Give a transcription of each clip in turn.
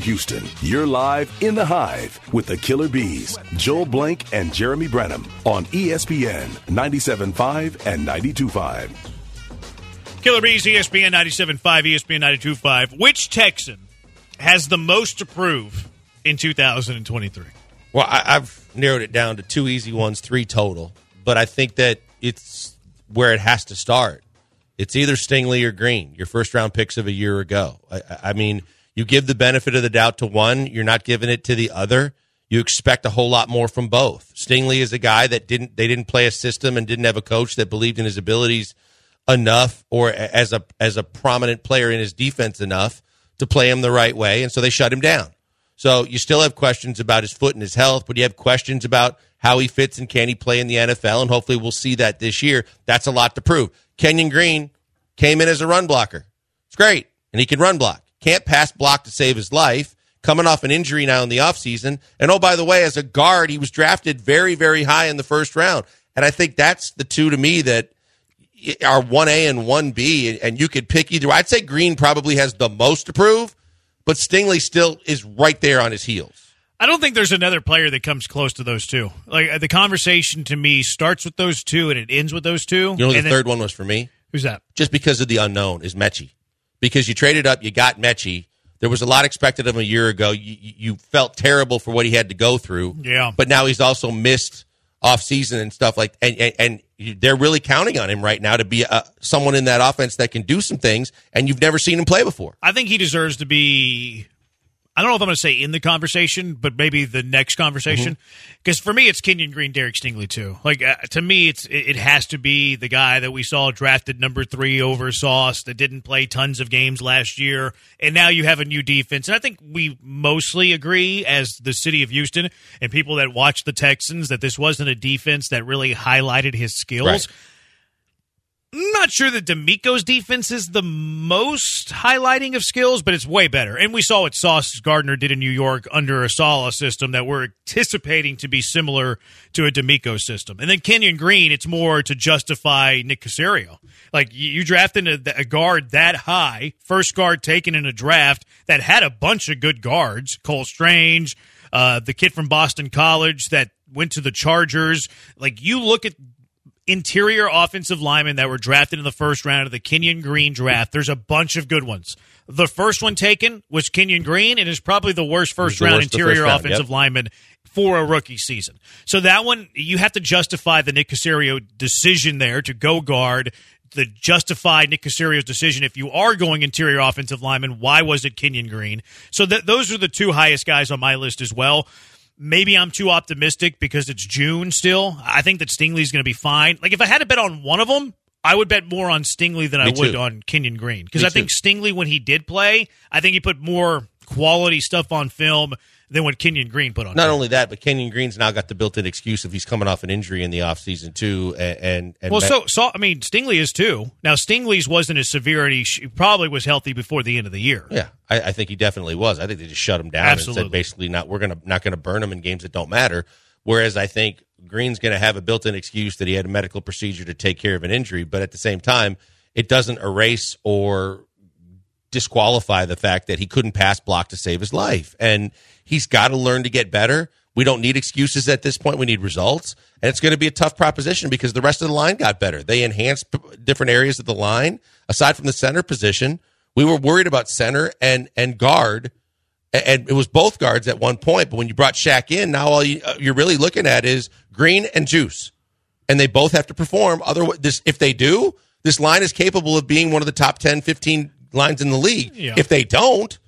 Houston, you're live in the hive with the Killer Bees, Joel Blank and Jeremy Branham on ESPN 97.5 and 92.5. Killer Bees, ESPN 97.5, ESPN 92.5. Which Texan has the most to prove in 2023? Well, I, I've narrowed it down to two easy ones, three total. But I think that it's where it has to start. It's either Stingley or Green, your first round picks of a year ago. I, I mean, you give the benefit of the doubt to one, you're not giving it to the other. You expect a whole lot more from both. Stingley is a guy that didn't they didn't play a system and didn't have a coach that believed in his abilities enough or as a as a prominent player in his defense enough to play him the right way, and so they shut him down. So you still have questions about his foot and his health, but you have questions about how he fits and can he play in the NFL, and hopefully we'll see that this year. That's a lot to prove. Kenyon Green came in as a run blocker. It's great, and he can run block. Can't pass block to save his life. Coming off an injury now in the offseason. And oh, by the way, as a guard, he was drafted very, very high in the first round. And I think that's the two to me that are 1A and 1B, and you could pick either. I'd say Green probably has the most to prove, but Stingley still is right there on his heels. I don't think there's another player that comes close to those two. Like the conversation to me starts with those two and it ends with those two. You know the then- third one was for me? Who's that? Just because of the unknown is Mechie. Because you traded up, you got Mechie. There was a lot expected of him a year ago. You, you felt terrible for what he had to go through. Yeah. But now he's also missed off season and stuff like and, and and they're really counting on him right now to be uh, someone in that offense that can do some things and you've never seen him play before. I think he deserves to be. I don't know if I'm going to say in the conversation, but maybe the next conversation. Because for me, it's Kenyon Green, Derek Stingley too. Like uh, to me, it's it, it has to be the guy that we saw drafted number three over Sauce that didn't play tons of games last year, and now you have a new defense. And I think we mostly agree as the city of Houston and people that watch the Texans that this wasn't a defense that really highlighted his skills. Right. I'm not sure that DeMeco's defense is the most highlighting of skills, but it's way better. And we saw what Sauce Gardner did in New York under a Saleh system that we're anticipating to be similar to a DeMeco system. And then Kenyon Green, it's more to justify Nick Caserio. Like you, drafted a, a guard that high, first guard taken in a draft that had a bunch of good guards, Cole Strange, uh, the kid from Boston College that went to the Chargers. Like you look at interior offensive linemen that were drafted in the first round of the Kenyon Green draft. There's a bunch of good ones. The first one taken was Kenyon Green, and is probably the worst first the round worst interior first round, offensive yep. lineman for a rookie season. So that one, you have to justify the Nick Caserio decision there to go guard. The justified Nick Caserio's decision if you are going interior offensive lineman, why was it Kenyon Green? So that those are the two highest guys on my list as well. Maybe I'm too optimistic because it's June still. I think that Stingley's going to be fine. Like if I had to bet on one of them, I would bet more on Stingley than I would too. on Kenyon Green because Me I think Stingley when he did play, I think he put more quality stuff on film than what Kenyon Green put on. Not only that, but Kenyon Green's now got the built-in excuse if he's coming off an injury in the offseason too and and, and Well, so so I mean, Stingley is too. Now, Stingley's wasn't as severe, and he probably was healthy before the end of the year. Yeah, I, I think he definitely was. I think they just shut him down and Absolutely. said basically not we're gonna not gonna burn him in games that don't matter. Whereas I think Green's gonna have a built-in excuse that he had a medical procedure to take care of an injury, but at the same time, it doesn't erase or disqualify the fact that he couldn't pass block to save his life, and he's got to learn to get better. We don't need excuses at this point. We need results, and it's going to be a tough proposition because the rest of the line got better. They enhanced different areas of the line aside from the center position. We were worried about center and and guard, and it was both guards at one point. But when you brought Shaq in, now all you, uh, you're really looking at is Green and Juice, and they both have to perform. Otherwise, this if they do, this line is capable of being one of the top 10, 15 lines in the league. Yeah. If they don't,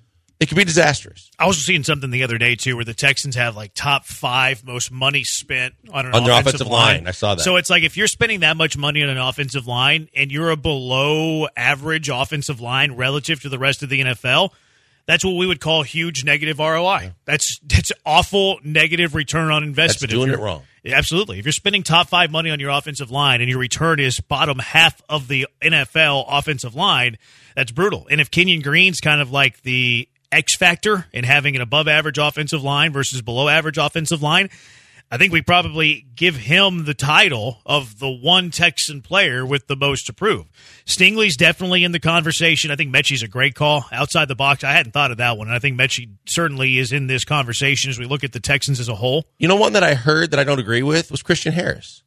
it could be disastrous. I was seeing something the other day too, where the Texans have like top five most money spent on an On offensive, offensive line. I saw that. So it's like if you're spending that much money on an offensive line and you're a below average offensive line relative to the rest of the NFL, that's what we would call huge negative ROI. That's that's awful negative return on investment. That's doing it wrong. Absolutely. If you're spending top five money on your offensive line and your return is bottom half of the NFL offensive line, that's brutal. And if Kenyon Green's kind of like the X factor in having an above average offensive line versus below average offensive line, I think we probably give him the title of the one Texan player with the most to prove. Stingley's definitely in the conversation. I think Mechie's a great call outside the box. I hadn't thought of that one. And I think Mechie certainly is in this conversation as we look at the Texans as a whole. You know, one that I heard that I don't agree with was Christian Harris.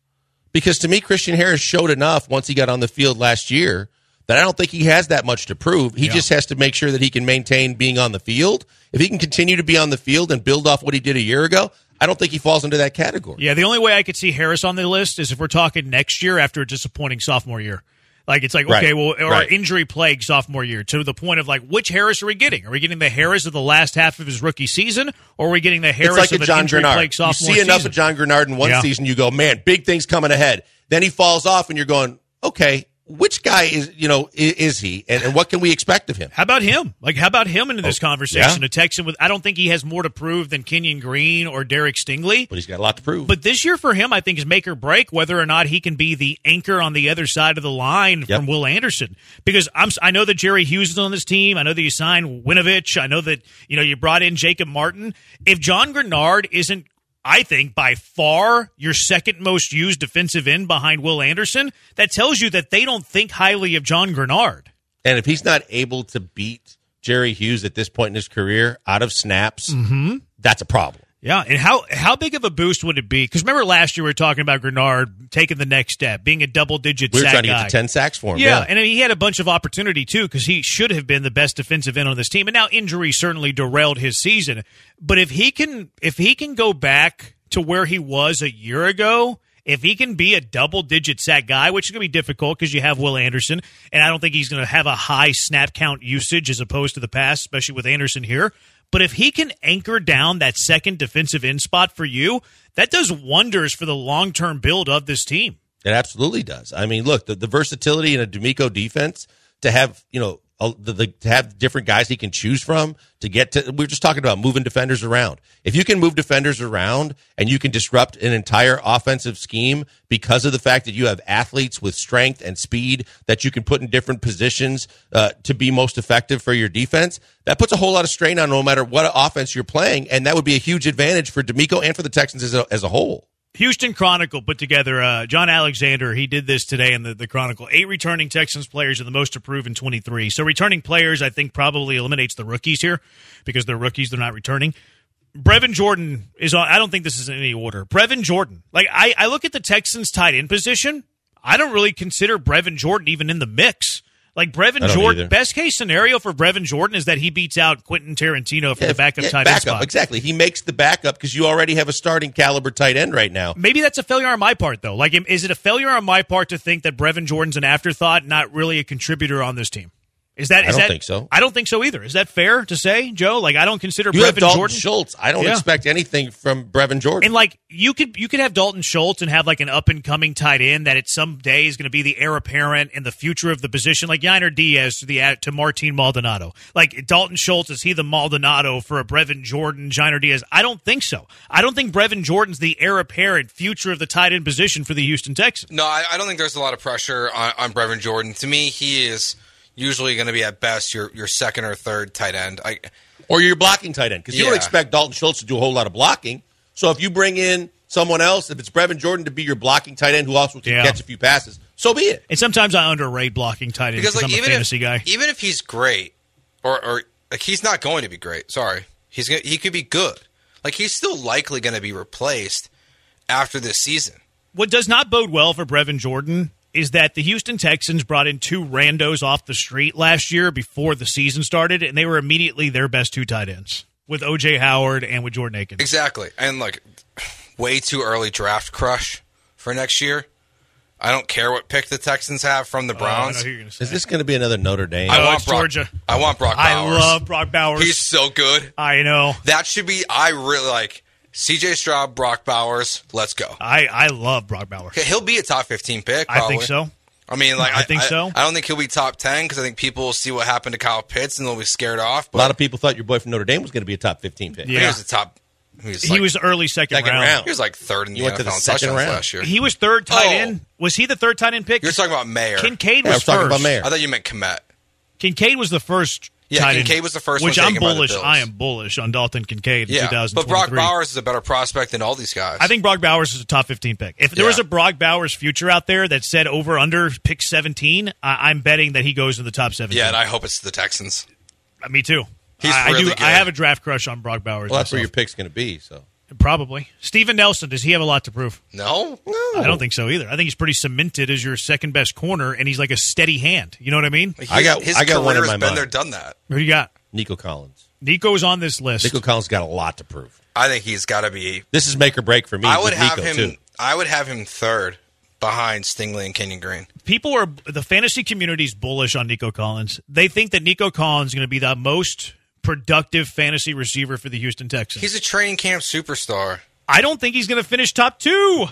Because to me, Christian Harris showed enough once he got on the field last year that I don't think he has that much to prove. He Yeah. just has to make sure that he can maintain being on the field. If he can continue to be on the field and build off what he did a year ago, I don't think he falls into that category. Yeah, the only way I could see Harris on the list is if we're talking next year after a disappointing sophomore year. Like it's like Right, okay, well, or right. injury plague sophomore year to the point of like which Harris are we getting? Are we getting the Harris of the last half of his rookie season, or are we getting the Harris like of a an John injury Greenard. plague You sophomore see enough season? of John Greenard in one Yeah. season, you go, man, big things coming ahead. Then he falls off, and you're going, okay, which guy is you know is, is he, and, and what can we expect of him? How about him? Like, how about him into this conversation? Oh, yeah. A Texan with I don't think he has more to prove than Kenyon Green or Derek Stingley. But he's got a lot to prove. But this year for him, I think is make or break whether or not he can be the anchor on the other side of the line Yep. from Will Anderson. Because I'm, I know that Jerry Hughes is on this team. I know that you signed Winovich. I know that you know you brought in Jacob Martin. If John Greenard isn't, I think by far your second most used defensive end behind Will Anderson, that tells you that they don't think highly of John Greenard. And if he's not able to beat Jerry Hughes at this point in his career out of snaps, Mm-hmm. that's a problem. Yeah, and how how big of a boost would it be? Because remember last year we were talking about Greenard taking the next step, being a double digit. We were trying to guy. get to 10 sacks for him. Yeah, Yeah. and he had a bunch of opportunity too because he should have been the best defensive end on this team. And now injury certainly derailed his season. But if he can, if he can go back to where he was a year ago, if he can be a double digit sack guy, which is going to be difficult because you have Will Anderson, and I don't think he's going to have a high snap count usage as opposed to the past, especially with Anderson here. But if he can anchor down that second defensive end spot for you, that does wonders for the long term build of this team. It absolutely does. I mean, look, the, the versatility in a DeMeco defense to have, you know, the, the, to have different guys he can choose from to get to. We are just talking about moving defenders around. If you can move defenders around and you can disrupt an entire offensive scheme because of the fact that you have athletes with strength and speed that you can put in different positions uh, to be most effective for your defense, that puts a whole lot of strain on no matter what offense you're playing, and that would be a huge advantage for DeMeco and for the Texans as a, as a whole. Houston Chronicle put together uh, John Alexander. He did this today in the, the Chronicle. Eight returning Texans players are the most approved in 23. So returning players, I think, probably eliminates the rookies here because they're rookies. They're not returning. Brevin Jordan is on. I don't think this is in any order. Brevin Jordan. Like, I, I look at the Texans tight end position. I don't really consider Brevin Jordan even in the mix. Like, Brevin Jordan, either. best case scenario for Brevin Jordan is that he beats out Quentin Tarantino for Yeah, the backup yeah, tight end backup, spot. Exactly. He makes the backup because you already have a starting caliber tight end right now. Maybe that's a failure on my part, though. Like, is it a failure on my part to think that Brevin Jordan's an afterthought, not really a contributor on this team? Is that? I don't that, think so. I don't think so either. Is that fair to say, Joe? Like, I don't consider You have Brevin Dalton Jordan. Schultz. I don't Yeah. expect anything from Brevin Jordan. And like you could you could have Dalton Schultz and have like an up and coming tight end that at some day is going to be the heir apparent in the future of the position, like Yainer Diaz to the to Martin Maldonado. Like Dalton Schultz is he the Maldonado for a Brevin Jordan, Yainer Diaz? I don't think so. I don't think Brevin Jordan's the heir apparent future of the tight end position for the Houston Texans. No, I, I don't think there's a lot of pressure on, on Brevin Jordan. To me, he is usually going to be at best your your second or third tight end. I, or your blocking tight end because you don't expect Dalton Schultz to do a whole lot of blocking. So if you bring in someone else, if it's Brevin Jordan to be your blocking tight end who also can Yeah. catch a few passes, so be it. And sometimes I underrate blocking tight ends because because like I'm a even fantasy if guy. even if he's great, or or like he's not going to be great. Sorry, he's gonna, he could be good. Like he's still likely going to be replaced after this season. What does not bode well for Brevin Jordan is that the Houston Texans brought in two randos off the street last year before the season started, and they were immediately their best two tight ends with OJ Howard and with Jordan Akins. Exactly, and like way too early draft crush for next year. I don't care what pick the Texans have from the Oh, Browns. know who you're gonna say. Is this going to be another Notre Dame? I Oh, want it's Brock, Georgia. I want Brock I love Brock Bowers. He's so good. I know. That should be. I really like C.J. Stroud, Brock Bowers. Let's go. I I love Brock Bowers. He'll be a top fifteen pick. I think so. I mean, like I think so. I don't think he'll be top ten because I think people will see what happened to Kyle Pitts and they'll be scared off. a lot of people thought your boy from Notre Dame was going to be a top 15 pick. he was the top. He was, He was early second, Second round. round. He was like third in the He went to NFL the second round. last year. He was third tight Oh. end. Was he the third tight end pick? You're talking about Mayer. Kincaid Yeah, I was was talking first. about Mayer. I thought you meant Komet. Kincaid was the first. Yeah, tight end, Kincaid was the first Which one I'm taken by the bullish. I am bullish on Dalton Kincaid in Yeah, 2023. but Brock Bowers is a better prospect than all these guys. I think Brock Bowers is a top 15 pick. If there was a Brock Bowers future out there that said over under pick 17, I, I'm betting that he goes in the top 17. Yeah, and I hope it's the Texans. Uh, Me too. He's I, I do. good. I have a draft crush on Brock Bowers. Well, that's where your pick's going to be. So Probably. Steven Nelson, does he have a lot to prove? No, No. I don't think so either. I think he's pretty cemented as your second best corner, and he's like a steady hand. You know what I mean? His, I got- his I got one in career's my been mind. there, done that. Who do you got? Nico Collins. Nico's on this list. Nico Collins got a lot to prove. I think he's got to be. This is make or break for me. I would have Nico, him. too. I would have him third behind Stingley and Kenyon Green. People are the fantasy community's bullish on Nico Collins. They think that Nico Collins is going to be the most productive fantasy receiver for the Houston Texans. He's a training camp superstar. I don't think he's going to finish top two.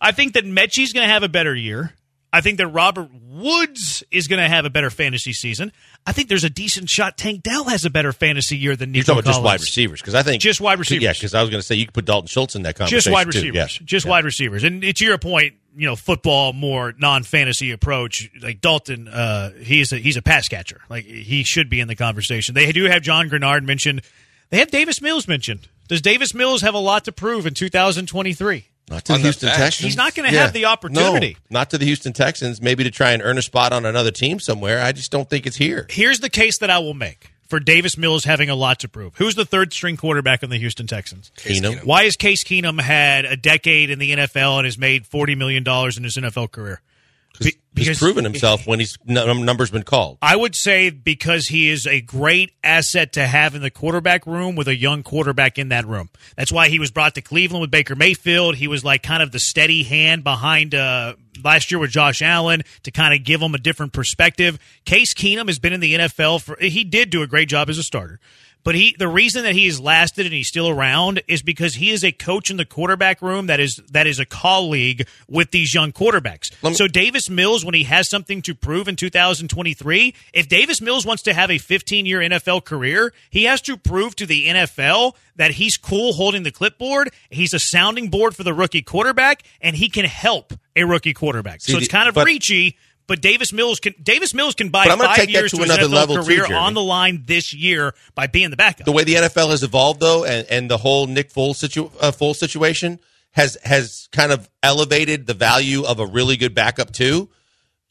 I think that Mechie's going to have a better year. I think that Robert Woods is going to have a better fantasy season. I think there's a decent shot Tank Dell has a better fantasy year than Nico You're talking about just wide receivers because I think Just wide receivers. Yeah, because I was going to say you could put Dalton Schultz in that conversation. Just wide too. receivers. Yeah. Just Yeah. wide receivers. And to your point, you know, football more non-fantasy approach. Like Dalton, uh, he's a he's a pass catcher. Like he should be in the conversation. They do have John Greenard mentioned. They have Davis Mills mentioned. Does Davis Mills have a lot to prove in 2023? Not to the On Houston bench. Texans. He's not gonna have the opportunity. No, not to the Houston Texans. Maybe to try and earn a spot on another team somewhere. I just don't think it's here. Here's the case that I will make for Davis Mills having a lot to prove. Who's the third string quarterback on the Houston Texans? Keenum. Why has Case Keenum had a decade in the NFL and has made forty million dollars in his NFL career? Be- He's proven himself when he's n- numbers been called. I would say because he is a great asset to have in the quarterback room with a young quarterback in that room. That's why he was brought to Cleveland with Baker Mayfield. He was like kind of the steady hand behind uh, last year with Josh Allen to kind of give him a different perspective. Case Keenum has been in the NFL for he did do a great job as a starter. But he, the reason that he has lasted and he's still around is because he is a coach in the quarterback room that is that is a colleague with these young quarterbacks. so Davis Mills, when he has something to prove in 2023, if Davis Mills wants to have a 15 year NFL career, he has to prove to the NFL that he's cool holding the clipboard. He's a sounding board for the rookie quarterback, and he can help a rookie quarterback. See, so it's kind of but- reachy. But Davis Mills can Davis Mills can buy five years to to, his another NFL level career Jeremy. on the line this year by being the backup. the way the NFL has evolved, though, and, and the whole Nick Foles, situ- uh, Foles situation has has kind of elevated the value of a really good backup too.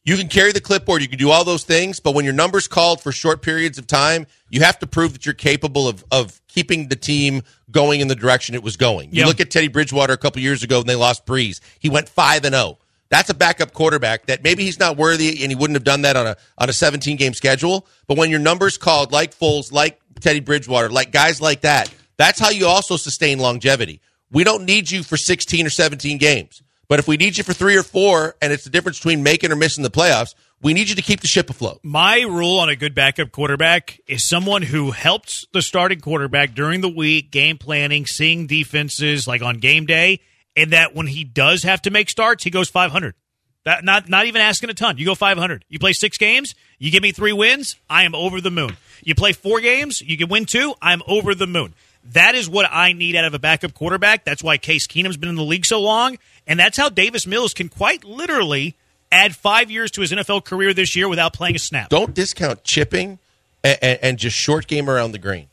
You can carry the clipboard, you can do all those things, but when your numbers called for short periods of time, you have to prove that you're capable of of keeping the team going in the direction it was going. You look at Teddy Bridgewater a couple years ago when they lost Brees. He went five and zero. That's a backup quarterback that maybe he's not worthy and he wouldn't have done that on a on a 17 game schedule. But when your numbers called like Foles, like Teddy Bridgewater, like guys like that, that's how you also sustain longevity. We don't need you for 16 or 17 games. But if we need you for three or four, and it's the difference between making or missing the playoffs, we need you to keep the ship afloat. My rule on a good backup quarterback is someone who helps the starting quarterback during the week, game planning, seeing defenses like on game day, and that when he does have to make starts, he goes 500. That not not even asking a ton. You go 500. You play 6 games, you give me 3 wins, I am over the moon. You play 4 games, you can win 2, I'm over the moon. That is what I need out of a backup quarterback. That's why Case Keenum's been in the league so long, and that's how Davis Mills can quite literally add 5 years to his NFL career this year without playing a snap. Don't discount chipping and, and, and just short game around the green.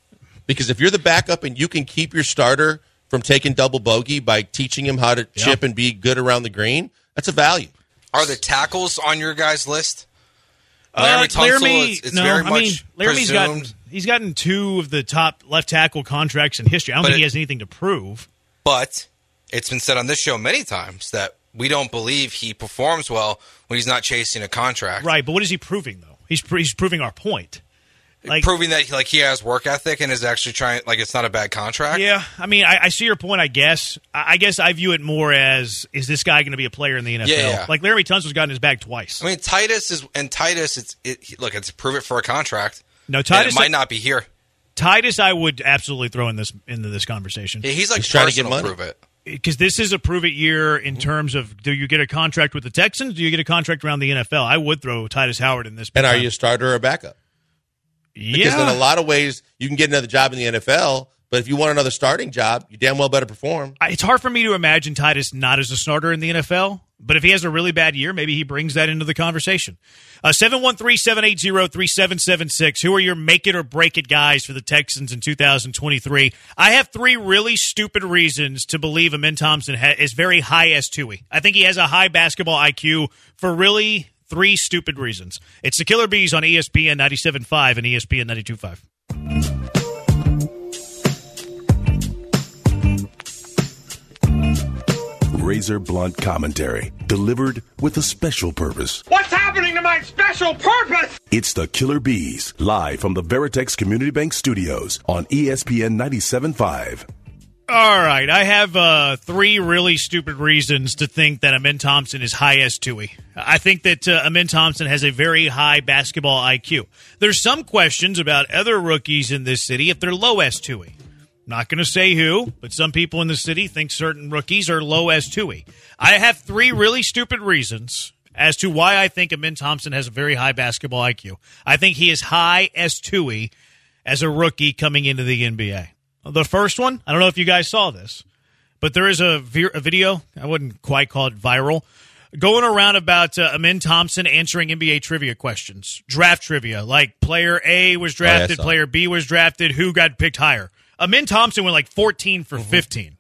Because if you're the backup and you can keep your starter from taking double bogey by teaching him how to chip and be good around the green, that's a value. Are the tackles on your guys' list? Uh, Laremy Tunsil, Laremy, it's, it's no, very I much mean, Laremy's gotten presumed, he's gotten two of the top left tackle contracts in history. I don't But think he has anything to prove. but it's been said on this show many times that we don't believe he performs well when he's not chasing a contract. Right, but what is he proving though? He's he's proving our point. Like, proving that like he has work ethic and is actually trying like it's not a bad contract. yeah, I mean, I, I see your point. I guess. I, I guess I view it more as: is this guy going to be a player in the NFL? Yeah, yeah. Like Larry Tunsil's gotten his bag twice. I mean Tytus is and Tytus. It's it, look. It's prove it for a contract. no, And Tytus it might not be here. Tytus, I would absolutely throw in this into this conversation Yeah, he's like He's trying to get personal money. prove it. Uh, because this is a prove it year in terms of do you get a contract with the Texans? Do you get a contract around the NFL? I would throw Tytus Howard in this. And are you a starter or a backup? Because Yeah, in a lot of ways, you can get another job in the NFL, but if you want another starting job, you damn well better perform. It's hard for me to imagine Tytus not as a starter in the NFL. But if he has a really bad year, maybe he brings that into the conversation. Uh, 713-780-3776. Who are your make it or break it guys for the Texans in 2023? I have three really stupid reasons to believe Amen Thompson ha- is very high S2E. I think he has a high basketball IQ for really three stupid reasons. It's the Killer Bees on ESPN 97.5 and ESPN 92.5. Razor blunt commentary delivered with a special purpose. What's happening to my special purpose? It's the Killer Bees, live from the Veritex Community Bank Studios on ESPN 97.5. All right, I have uh, three really stupid reasons to think that Amen Thompson is high S2E. I think that uh, Amen Thompson has a very high basketball IQ. There's some questions about other rookies in this city if they're low S2E. Not going to say who, but some people in the city think certain rookies are low S2E. I have three really stupid reasons as to why I think Amen Thompson has a very high basketball IQ. I think he is high S2E as a rookie coming into the NBA. The first one, I don't know if you guys saw this, but there is a, vir- a video, I wouldn't quite call it viral, going around about uh, Amen Thompson answering NBA trivia questions, draft trivia, like player A was drafted, saw it. player B was drafted, who got picked higher. Amen Thompson went like 14 for 15.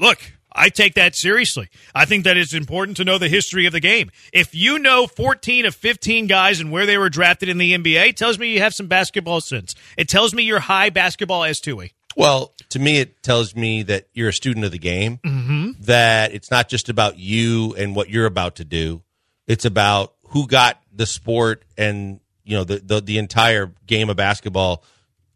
Look, I take that seriously. I think that it's important to know the history of the game. If you know 14 of 15 guys and where they were drafted in the NBA, it tells me you have some basketball sense. It tells me you're high basketball S2E. Well, to me, it tells me that you're a student of the game. Mm-hmm. That it's not just about you and what you're about to do. It's about who got the sport and you know the the, the entire game of basketball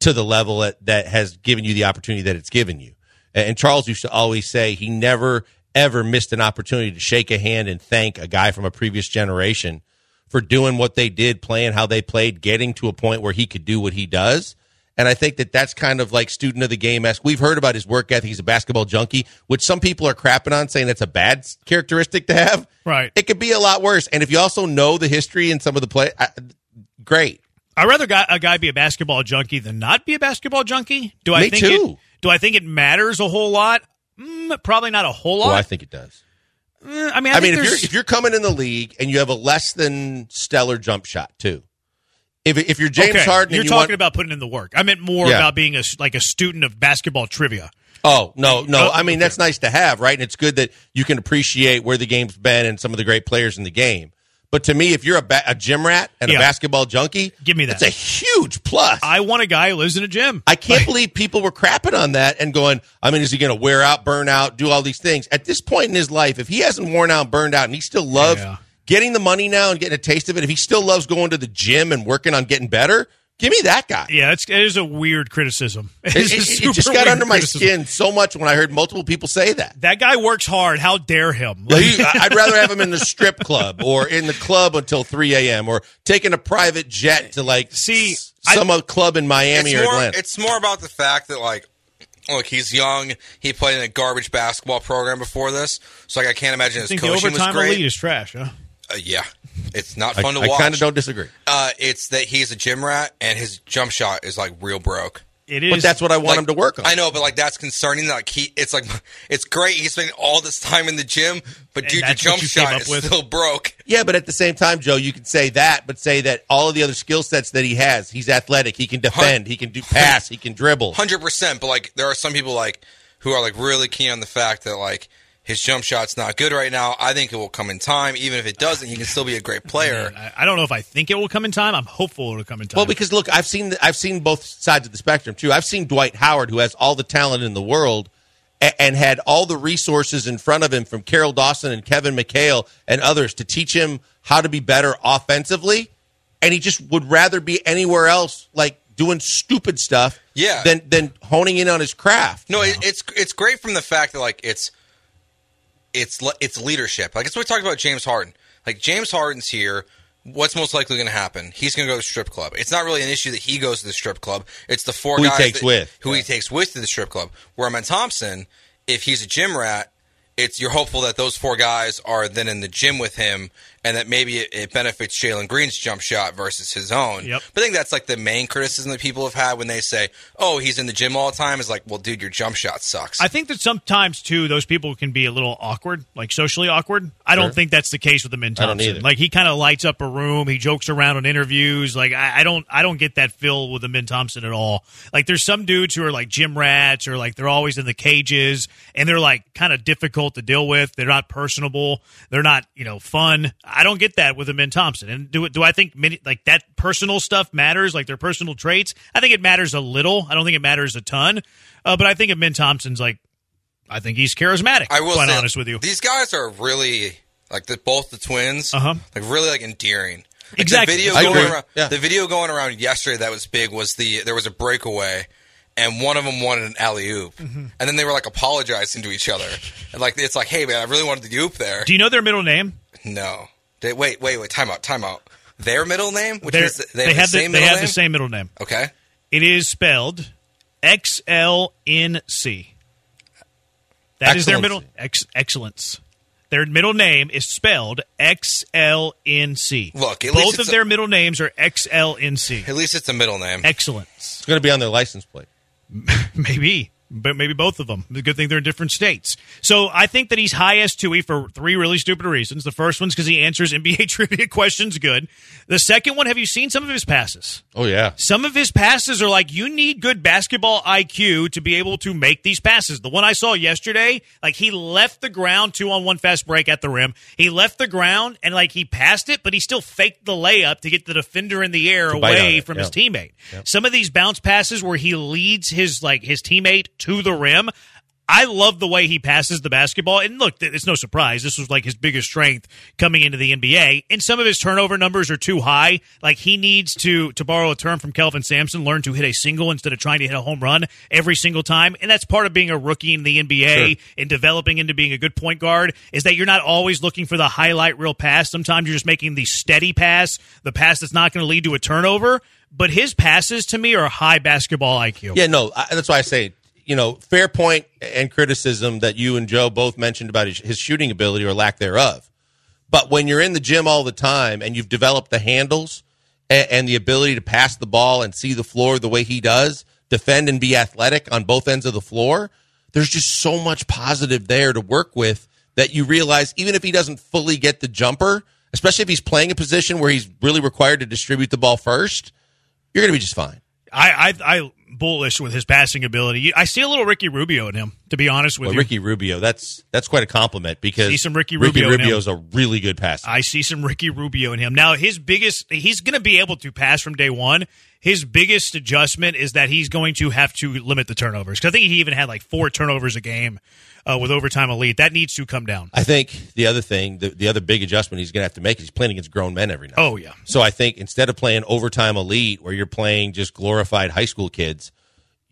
to the level that, that has given you the opportunity that it's given you. And and Charles used to always say he never ever missed an opportunity to shake a hand and thank a guy from a previous generation for doing what they did, playing how they played, getting to a point where he could do what he does. And I think that that's kind of like student of the game esque. We've heard about his work ethic. He's a basketball junkie, which some people are crapping on, saying that's a bad characteristic to have. Right. It could be a lot worse. And if you also know the history and some of the play, I, great. I'd rather a guy be a basketball junkie than not be a basketball junkie. Do I Me think too. It, do I think it matters a whole lot? Mm, probably not a whole lot. Well, I think it does. Mm, I mean, I, I, mean, if you're if you're coming in the league and you have a less than stellar jump shot too, if if you're James okay, Harden, you're and you talking want, about putting in the work. I meant more Yeah. about being a like a student of basketball trivia. Oh no, no. Oh, I mean that's nice to have, right? And it's good that you can appreciate where the game's been and some of the great players in the game. But to me, if you're a, ba- a gym rat and Yeah. a basketball junkie, Give me that. That's a huge plus. I, want a guy who lives in a gym. I can't believe people were crapping on that and going. I mean, is he going to wear out, burn out, do all these things? At this point in his life, if he hasn't worn out, burned out, and he still loves Yeah. Getting the money now and getting a taste of it, if he still loves going to the gym and working on getting better, give me that guy. Yeah, it's, it is a weird criticism. It, It, is a it- it super just got weird under my criticism. skin so much when I heard multiple people say that. That guy works hard. How dare him? Well, he- I'd rather have him in the strip club or in the club until 3 a.m. or taking a private jet to like See, s- some other club in Miami it's or more, Atlanta. it's more about the fact that like look he's young he played in a garbage basketball program before this so like i can't imagine I his think the coaching was great elite is trash. Huh? Uh, yeah it's not I, fun to watch. I kind of don't disagree. uh, it's that he's a gym rat and his jump shot is like real broke It is. But that's what I want Like, him to work on. I know, but like that's concerning. Like he, it's like it's great. He's spending all this time in the gym, but And dude, your that's what jump you shot is with. still broke. Yeah, but at the same time, Joe, you can say that, but say that all of the other skill sets that he has, he's athletic, he can defend, he can do pass, he can dribble. Hundred percent. But like, there are some people like who are like really keen on the fact that like his jump shot's not good right now. I think it will come in time. Even if it doesn't, he can still be a great player. I, I don't know if I think it will come in time. I'm hopeful it'll come in time. Well, because look, I've seen I've seen both sides of the spectrum too. I've seen Dwight Howard, who has all the talent in the world, a- and had all the resources in front of him from Carroll Dawson and Kevin McHale and others to teach him how to be better offensively, and he just would rather be anywhere else, like doing stupid stuff Yeah. than than honing in on his craft. No, it, it's it's great from the fact that like it's it's it's leadership. Like it's what we talked about James Harden. Like James Harden's here. What's most likely going to happen? He's going to go to the strip club. It's not really an issue that he goes to the strip club. It's the four Who he guys takes that- with. who he takes with to the strip club. Where Man Thompson, if he's a gym rat, it's you're hopeful that those four guys are then in the gym with him, and that maybe it, it benefits Jalen Green's jump shot versus his own. Yep. But I think that's like the main criticism that people have had when they say, "Oh, he's in the gym all the time." Is like, well, dude, your jump shot sucks. I think that sometimes too, those people can be a little awkward, like socially awkward. I don't think that's the case with the Min I don't Thompson. Like he kind of lights up a room. He jokes around on interviews. Like I, I don't, I don't get that feel with the Min Thompson at all. Like there's some dudes who are like gym rats or like they're always in the cages and they're like kind of difficult to deal with. They're not personable. They're not, you know, fun. I don't get that with the Min Thompson. And do do I think many, like that personal stuff matters? Like their personal traits? I think it matters a little. I don't think it matters a ton. Uh, but I think of Min Thompson's like I think he's charismatic. I will quite say, honest with you. These guys are really like the both the twins, Uh-huh. like really like endearing. Like, Exactly. The video I going around, Yeah. the video going around yesterday that was big was the there was a breakaway. And one of them wanted an alley oop, Mm-hmm. and then they were like apologizing to each other, and like it's like, hey man, I really wanted the oop there. Do you know their middle name? no, they, wait, wait, wait, time out, time out. Their middle name, which They're- is they, have the have same they middle have name. the same middle name. Okay, It is spelled X L N C. That is their middle ex, excellence. Their middle name is spelled X L N C. Look, at both it's of a- their middle names are X L N C. at least it's a middle name. Excellence. It's going to be on their license plate. Maybe, but maybe both of them. The good thing they're in different states. So I think that he's high S two E for three really stupid reasons. The first one's because he answers NBA trivia questions good. The second one, have you seen some of his passes? Oh yeah, Some of his passes are like you need good basketball IQ to be able to make these passes. The one I saw yesterday, like he left the ground two on one fast break at the rim. He left the ground and like he passed it, but he still faked the layup to get the defender in the air To bite on away from yeah. his teammate. Some of these bounce passes where he leads his like his teammate to the rim. I love the way he passes the basketball. And look, it's no surprise. This was like his biggest strength coming into the NBA. And some of his turnover numbers are too high. Like he needs to, to borrow a term from Kelvin Sampson, learn to hit a single instead of trying to hit a home run every single time. And that's part of being a rookie in the NBA and developing into being a good point guard is that you're not always looking for the highlight reel pass. Sometimes you're just making the steady pass, the pass that's not going to lead to a turnover. But his passes to me are high basketball IQ. yeah. No, I, that's why I say you know fair point and criticism that you and Joe both mentioned about his, his shooting ability or lack thereof. But when you're in the gym all the time and you've developed the handles and, and the ability to pass the ball and see the floor the way he does, defend and be athletic on both ends of the floor, there's just so much positive there to work with that you realize even if he doesn't fully get the jumper, especially if he's playing a position where he's really required to distribute the ball first, you're going to be just fine. I, I I bullish with his passing ability. I see a little Ricky Rubio in him, to be honest with Well, you. Ricky Rubio, that's that's quite a compliment because See some Ricky Rubio him. Rubio's a really good passer. I see some Ricky Rubio in him. Now, his biggest, he's going to be able to pass from day one. His biggest adjustment is that he's going to have to limit the turnovers. Because I think he even had like four turnovers a game uh, with overtime elite. That needs to come down. I think the other thing, the, the other big adjustment he's going to have to make is he's playing against grown men every night. Oh, yeah. So I think instead of playing overtime elite where you're playing just glorified high school kids,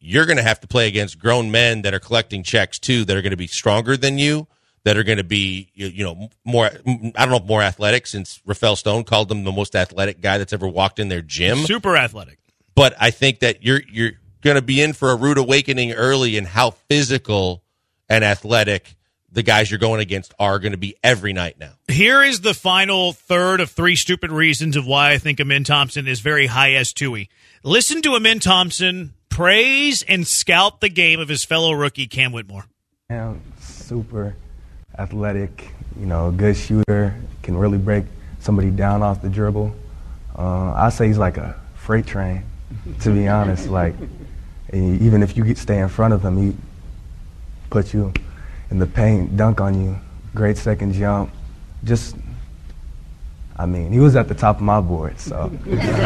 you're going to have to play against grown men that are collecting checks too, that are going to be stronger than you, that are going to be you, you know more. I don't know more athletic since Rafael Stone called him the most athletic guy that's ever walked in their gym. Super athletic. but I think that you're you're going to be in for a rude awakening early in how physical and athletic the guys you're going against are going to be every night now. Here is the final third of three stupid reasons of why I think Amen Thompson is very high S2E. Listen to Amen Thompson praise and scout the game of his fellow rookie Cam Whitmore. I'm super athletic, you know, good shooter, can really break somebody down off the dribble. Uh, I say he's like a freight train, to be honest. Like, even if you stay in front of him, he put you in the paint, dunk on you, great second jump. Just, I mean, he was at the top of my board, so.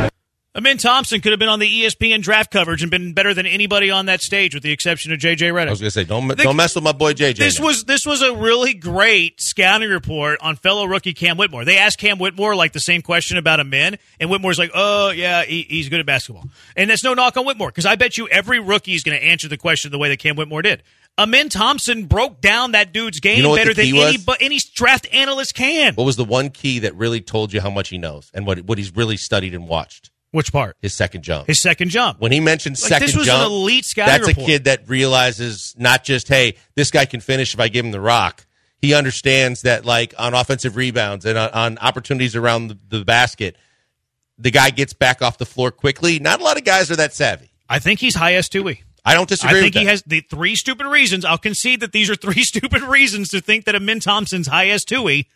Amen Thompson could have been on the ESPN draft coverage and been better than anybody on that stage, with the exception of JJ Redick. I was going to say, don't don't mess with my boy JJ. This now. was this was a really great scouting report on fellow rookie Cam Whitmore. They asked Cam Whitmore like the same question about Amen, and Whitmore's like, "Oh yeah, he, he's good at basketball." And that's no knock on Whitmore because I bet you every rookie is going to answer the question the way that Cam Whitmore did. Amen Thompson broke down that dude's game You know better than any but any draft analyst can. What was the one key that really told you how much he knows and what what he's really studied and watched? Which part? His second jump. His second jump. when he mentioned Like, second this was jump, an elite scouting that's report. a kid that realizes not just hey, this guy can finish if I give him the rock. He understands that like on offensive rebounds and on, on opportunities around the, the basket, the guy gets back off the floor quickly. Not a lot of guys are that savvy. I think he's high S two E. I don't disagree. I think he has the three stupid reasons. I'll concede that these are three stupid reasons to think that Amen Thompson's high S two E.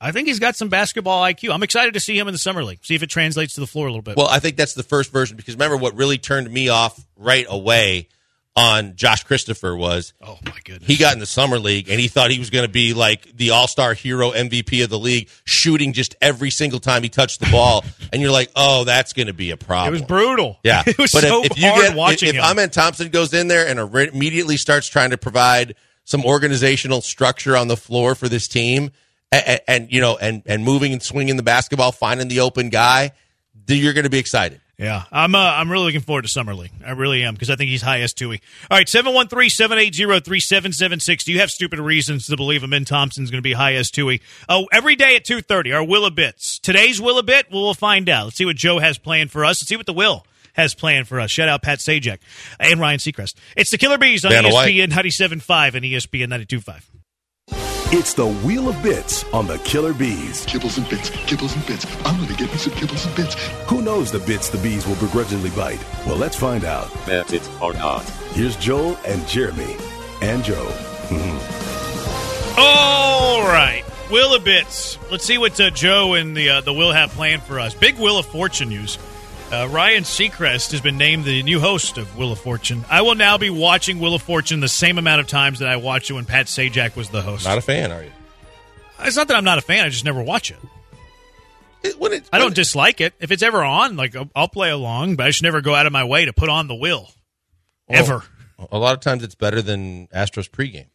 I think he's got some basketball IQ. I'm excited to see him in the summer league. See if it translates to the floor a little bit. Well, I think that's the first version because remember what really turned me off right away on Josh Christopher was oh my goodness, he got in the summer league and he thought he was going to be like the all-star hero MVP of the league, shooting just every single time he touched the ball. and you're like, oh, that's going to be a problem. it was brutal. Yeah, it was but so if, if you hard get watching if, if. Amen Thompson goes in there and immediately starts trying to provide some organizational structure on the floor for this team, and, and you know, and and moving and swinging the basketball, finding the open guy, you're going to be excited. Yeah, I'm uh, I'm really looking forward to summer league. I really am because I think he's high S two E. All right, 713-780-3776. Do you have stupid reasons to believe Amen Thompson's going to be high S two E? Oh, every day at two thirty. Our Will a Bits. Today's Will a Bit. Well, we'll find out. Let's see what Joe has planned for us. Let's see what the Will has planned for us. Shout out Pat Sajak and Ryan Seacrest. It's the Killer Bees on White. ESPN 97.5 and ESPN 92.5. It's the Wheel of Bits on the Killer Bees. Kibbles and bits, kibbles and bits. I'm gonna get me some kibbles and bits. Who knows the bits the bees will begrudgingly bite? Well, let's find out. Bet it or not. Here's Joel and Jeremy. And Joe. All right. Wheel of Bits. Let's see what uh, Joe and the uh, the Will have planned for us. Big Wheel of Fortune news. Uh, Ryan Seacrest has been named the new host of Wheel of Fortune. I will now be watching Wheel of Fortune the same amount of times that I watched it when Pat Sajak was the host. Not a fan, are you? it's not that I'm not a fan. I just never watch it. It- when it- I don't it- dislike it. If it's ever on, like I'll- I'll play along, but I should never go out of my way to put on the Will. Ever. A lot of times it's better than Astros pregame.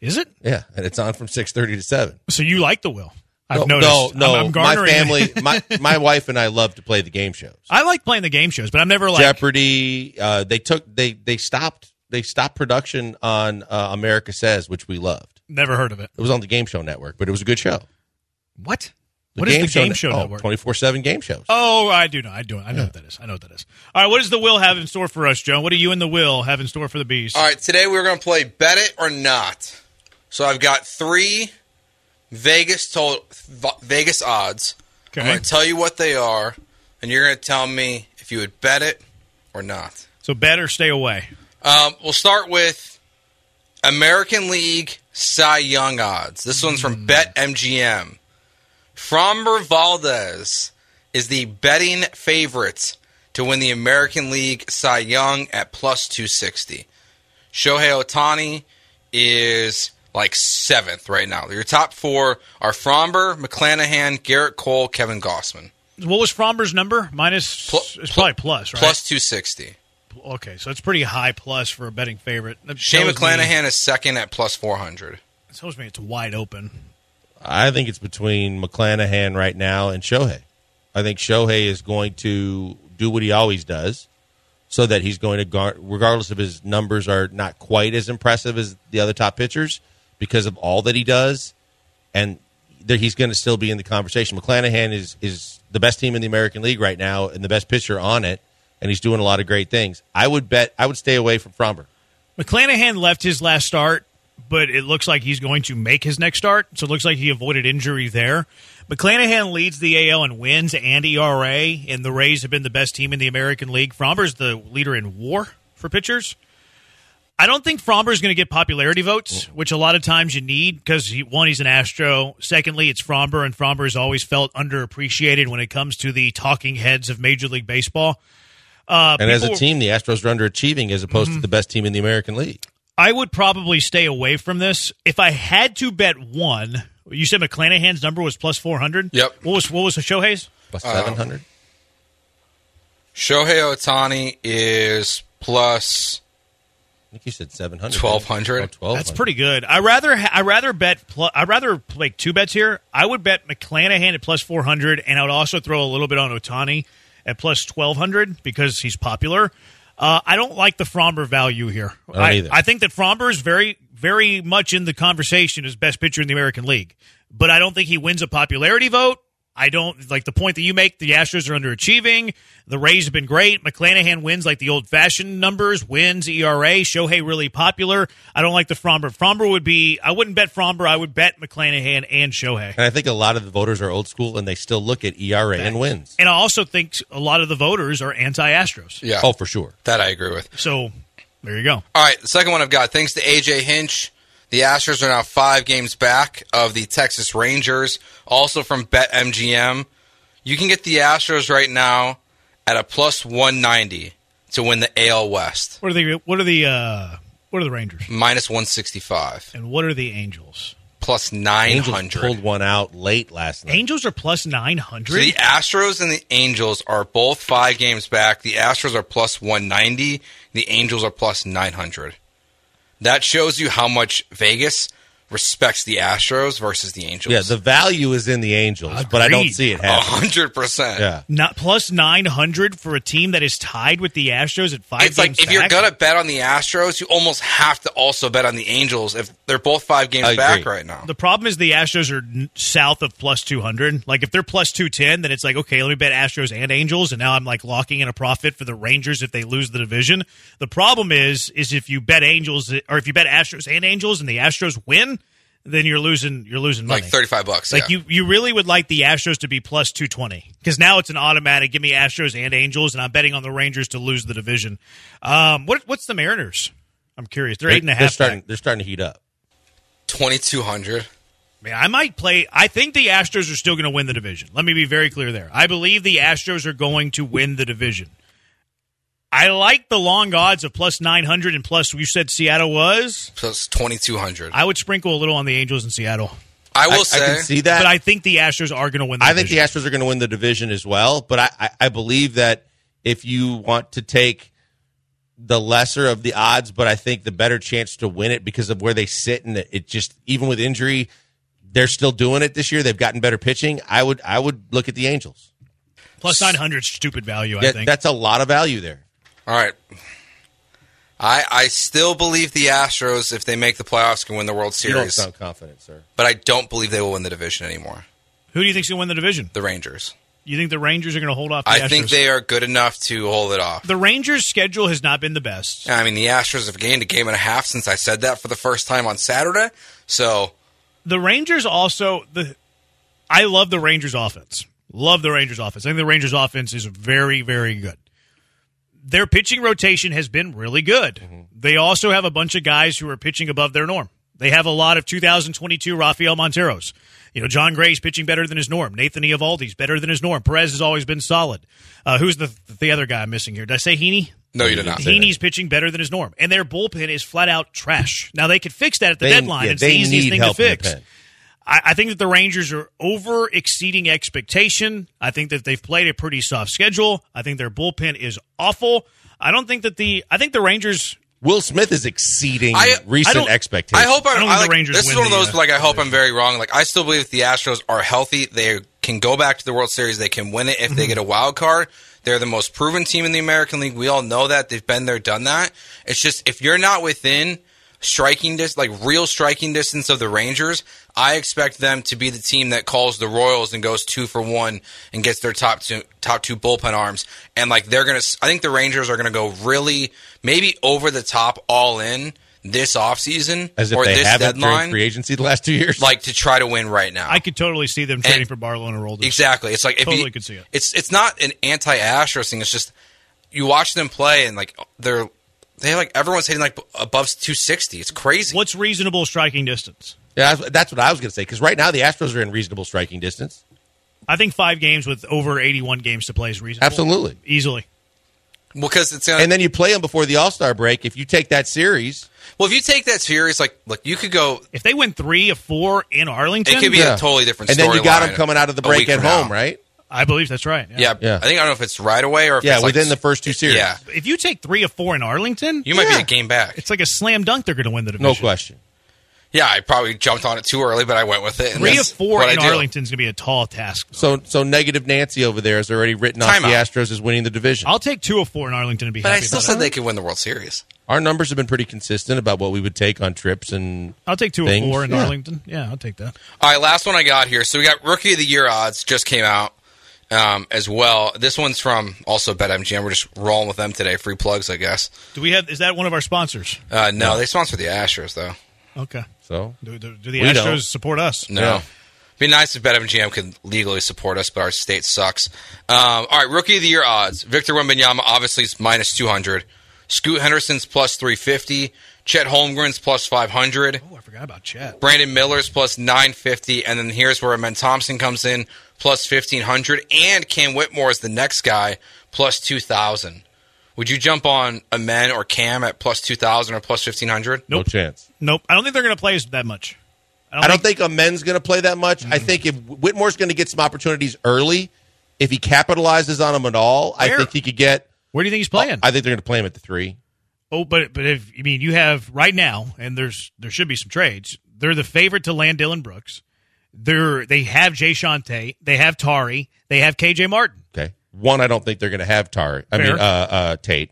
Is it? Yeah, and it's on from six thirty to seven. So you like the Will? I've no, noticed. no, no. I'm, I'm my family, my my wife and I love to play the game shows. I like playing the game shows, but I'm never like Jeopardy. Uh, they took they they stopped they stopped production on uh, America Says, which we loved. never heard of it. It was on the Game Show Network, but it was a good show. What? What is the game show network? Twenty four seven game shows. Oh, I do know. I do. I know what that is. I know what that is. All right, what does the will have in store for us, Joe? What do you and the will have in store for the bees? All right, today we're going to play Bet It or Not. So I've got three Vegas told Vegas odds. I'm going to tell you what they are, and you're going to tell me if you would bet it or not. So bet or stay away. Um, we'll start with American League Cy Young odds. This one's from BetMGM. Framber Valdez is the betting favorite to win the American League Cy Young at plus 260. Shohei Ohtani is like seventh right now. Your top four are Framber, McClanahan, Gerrit Cole, Kevin Gausman. What was Framber's number? Minus. Pl- it's probably plus, right? Plus 260. Okay, so it's pretty high plus for a betting favorite. That Shane tells me- McClanahan is second at plus 400. it tells me it's wide open. I think it's between McClanahan right now and Shohei. I think Shohei is going to do what he always does, so that he's going to, guard, regardless of his numbers are not quite as impressive as the other top pitchers, because of all that he does, and that he's going to still be in the conversation. McClanahan is is the best team in the American League right now and the best pitcher on it, and he's doing a lot of great things. I would bet I would stay away from Framber. McClanahan left his last start, but it looks like he's going to make his next start. So it looks like he avoided injury there. McClanahan leads the AL in wins and ERA, and the Rays have been the best team in the American League. Framber's the leader in WAR for pitchers. I don't think Framber is going to get popularity votes, which a lot of times you need because he, one, he's an Astro. Secondly, it's Framber, and Framber has always felt underappreciated when it comes to the talking heads of Major League Baseball. Uh, And as a team, the Astros are underachieving as opposed to the best team in the American League. I would probably stay away from this. If I had to bet one, you said McClanahan's number was plus four hundred. Yep. What was what was Shohei's? Plus seven hundred. Shohei Ohtani is plus I think you said seven hundred. 1200. That's pretty good. I rather ha- I rather bet pl- I rather make two bets here. I would bet McClanahan at plus four hundred, and I would also throw a little bit on Ohtani at plus twelve hundred because he's popular. Uh, I don't like the Framber value here. I don't either. I think that Framber is very very much in the conversation as best pitcher in the American League, but I don't think he wins a popularity vote. I don't like the point that you make. The Astros are underachieving. The Rays have been great. McClanahan wins like the old fashioned numbers, wins ERA. Shohei really popular. I don't like the Framber. Framber would be, I wouldn't bet Framber. I would bet McClanahan and Shohei. And I think a lot of the voters are old school and they still look at ERA and wins. And I also think a lot of the voters are anti Astros. Yeah. Oh, for sure. That I agree with. So there you go. All right, the second one I've got. Thanks to AJ Hinch, the Astros are now five games back of the Texas Rangers. Also from BetMGM, you can get the Astros right now at a plus one ninety to win the AL West, What are the, what are the, uh, what are the Rangers? minus one sixty five, And what are the Angels? plus nine Angels pulled one out late last night. Angels are plus 900. So the Astros and the Angels are both five games back. The Astros are plus 190. The Angels are plus 900. That shows you how much Vegas respects the Astros versus the Angels. Yeah, the value is in the Angels, but I don't see it A happening. hundred percent. Yeah. Not plus 900 for a team that is tied with the Astros at five It's like games if you're gonna bet on the Astros, you almost have to also bet on the Angels if they're both five games I back agree. right now. The problem is the Astros are south of plus 200. Like if they're plus 210, then it's like, okay, let me bet Astros and Angels. And now I'm like locking in a profit for the Rangers if they lose the division. The problem is, is if you bet Angels or if you bet Astros and Angels and the Astros win, then you're losing, you're losing money. Like thirty-five bucks. Like yeah. you, you really would like the Astros to be plus two twenty because now it's an automatic. Give me Astros and Angels, and I'm betting on the Rangers to lose the division. Um, what what's the Mariners? I'm curious. They're eight and a They're starting. back. They're starting to heat up. twenty-two hundred. Man, I might play. I think the Astros are still going to win the division. Let me be very clear there. I believe the Astros are going to win the division. I like the long odds of plus 900 and plus, you said Seattle was. Plus twenty-two hundred. I would sprinkle a little on the Angels in Seattle. I will I, say I can see that. But I think the Astros are going to win the I think the division. Astros are going to win the division as well. But I, I, I believe that if you want to take the lesser of the odds, but I think the better chance to win it because of where they sit and it, it just even with injury, they're still doing it this year. They've gotten better pitching. I would I would look at the Angels. Plus 900 stupid value, I Yeah, think. that's a lot of value there. All right. I I still believe the Astros, if they make the playoffs, can win the World Series. You don't Series. sound confident, sir. But I don't believe they will win the division anymore. Who do you think's going to win the division? The Rangers. You think the Rangers are going to hold off the I Astros? think they are good enough to hold it off. The Rangers' schedule has not been the best. I mean, the Astros have gained a game and a half since I said that for the first time on Saturday. So The Rangers also the I love the Rangers offense. Love the Rangers offense. I think the Rangers offense is very very good. Their pitching rotation has been really good. They also have a bunch of guys who are pitching above their norm. They have a lot of 2022 Rafael Monteros. You know, Jon Gray's pitching better than his norm. Nathan Eovaldi's better than his norm. Perez has always been solid. Uh, who's the the other guy I'm missing here? Did I say Heaney? no, you did not. Heaney's pitching better than his norm, and their bullpen is flat out trash. Now they could fix that at the They- deadline. yeah, it's the easiest thing to help in the fix. Pen. I, I think that the Rangers are over exceeding expectation. I think that they've played a pretty soft schedule. I think their bullpen is awful. I don't think that the I think the Rangers. Will Smith is exceeding I- recent I expectations. I hope I'm, I don't I think the like, Rangers This is one of those uh, like I hope I'm very wrong. Like I still believe if the Astros are healthy, they can go back to the World Series. They can win it if Mm-hmm. they get a wild card. They're the most proven team in the American League. We all know that they've been there, done that. It's just if you're not within striking dis like real striking distance of the Rangers, I expect them to be the team that calls the Royals and goes two for one and gets their top two top two bullpen arms. And like they're gonna, I think the Rangers are gonna go really maybe over the top, all in this offseason as if or they this deadline, free agency the last two years. like to try to win right now. I could totally see them trading And- for Barlow and Aroldis. Exactly. It's like if Totally you, could see it. It's it's not an anti-Astros thing. It's just you watch them play and like they're they like everyone's hitting like above 260. It's crazy. What's reasonable striking distance? Yeah, that's- that's what I was going to say. Because right now the Astros are in reasonable striking distance. I think five games with over 81 games to play is reasonable. Absolutely. easily. Well, because it's gonna, And then you play them before the All Star break. If you take that series, well, if you take that series, like look, you could go. If they win three of four in Arlington, It could be Yeah. a totally different. and then you got them coming out of the break at home, now. right? I believe that's right. Yeah, Yeah. I think I don't know if it's right away or if Yeah, it's like- within the first two series. Yeah, If you take three or four in Arlington, you might Yeah. be a game back. it's like a slam dunk. They're going to win the division. No question. Yeah, I probably jumped on it too early, but I went with it. and Three or that's four in do. Arlington's going to be a tall task. So, so negative Nancy over there has already written off the Astros as winning the division. I'll take two or four in Arlington and be But I still about said it. they could win the World Series. Our numbers have been pretty consistent about what we would take on trips and I'll take two things. or four in Yeah. Arlington. Yeah, I'll take that. All right, last one I got here. So we got rookie of the year odds just came out um, as well. This one's from also BetMGM. We're just rolling with them today. Free plugs, I guess. Do we have? Is that one of our sponsors? Uh, no, they sponsor the Astros though. Okay. So Do, do, do the Astros don't. support us? No. Yeah. Be nice if BetMGM could legally support us, but our state sucks. Um, all right, rookie of the year odds. Victor Wembanyama obviously is minus 200. Scoot Henderson's plus 350. Chet Holmgren's plus 500. Oh, I forgot about Chet. Brandon Miller's plus 950. And then here's where Amen Thompson comes in, plus 1500. And Cam Whitmore is the next guy, plus 2000. Would you jump on Amen or Cam at plus 2000 or plus 1500? no chance. Nope. I don't think they're going to play us that much. I don't think Amen's going to play that much. I mm. think if Whitmore's going to get some opportunities early, if he capitalizes on them at all, I think he could get. Where do you think he's playing? I think they're going to play him at the three. Oh, but but if I mean you have right now, and there's there should be some trades. They're the favorite to land Dillon Brooks. They're they have Jae'Sean, they have Tari, they have KJ Martin. Okay. One, I don't think they're going to have Tar. I Fair. mean, uh, uh, Tate.